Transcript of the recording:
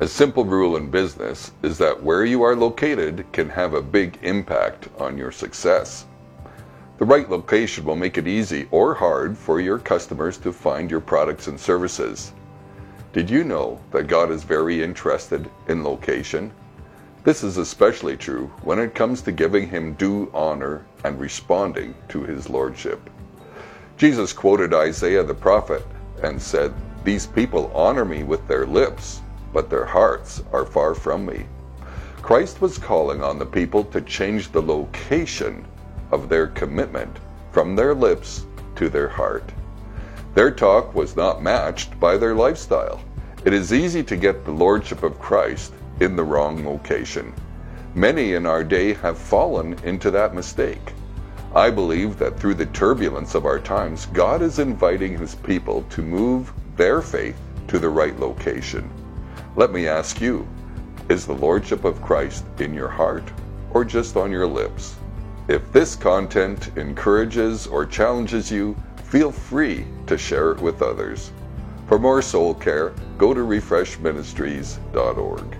A simple rule in business is that where you are located can have a big impact on your success. The right location will make it easy or hard for your customers to find your products and services. Did you know that God is very interested in location? This is especially true when it comes to giving him due honor and responding to his lordship. Jesus quoted Isaiah the prophet and said, These people honor me with their lips, but their hearts are far from me. Christ was calling on the people to change the location of their commitment from their lips to their heart. Their talk was not matched by their lifestyle. It is easy to get the Lordship of Christ in the wrong location. Many in our day have fallen into that mistake. I believe that through the turbulence of our times, God is inviting His people to move their faith to the right location. Let me ask you is the Lordship of Christ in your heart or just on your lips? If this content encourages or challenges you, feel free to share it with others. For more soul care, go to refreshministries.org.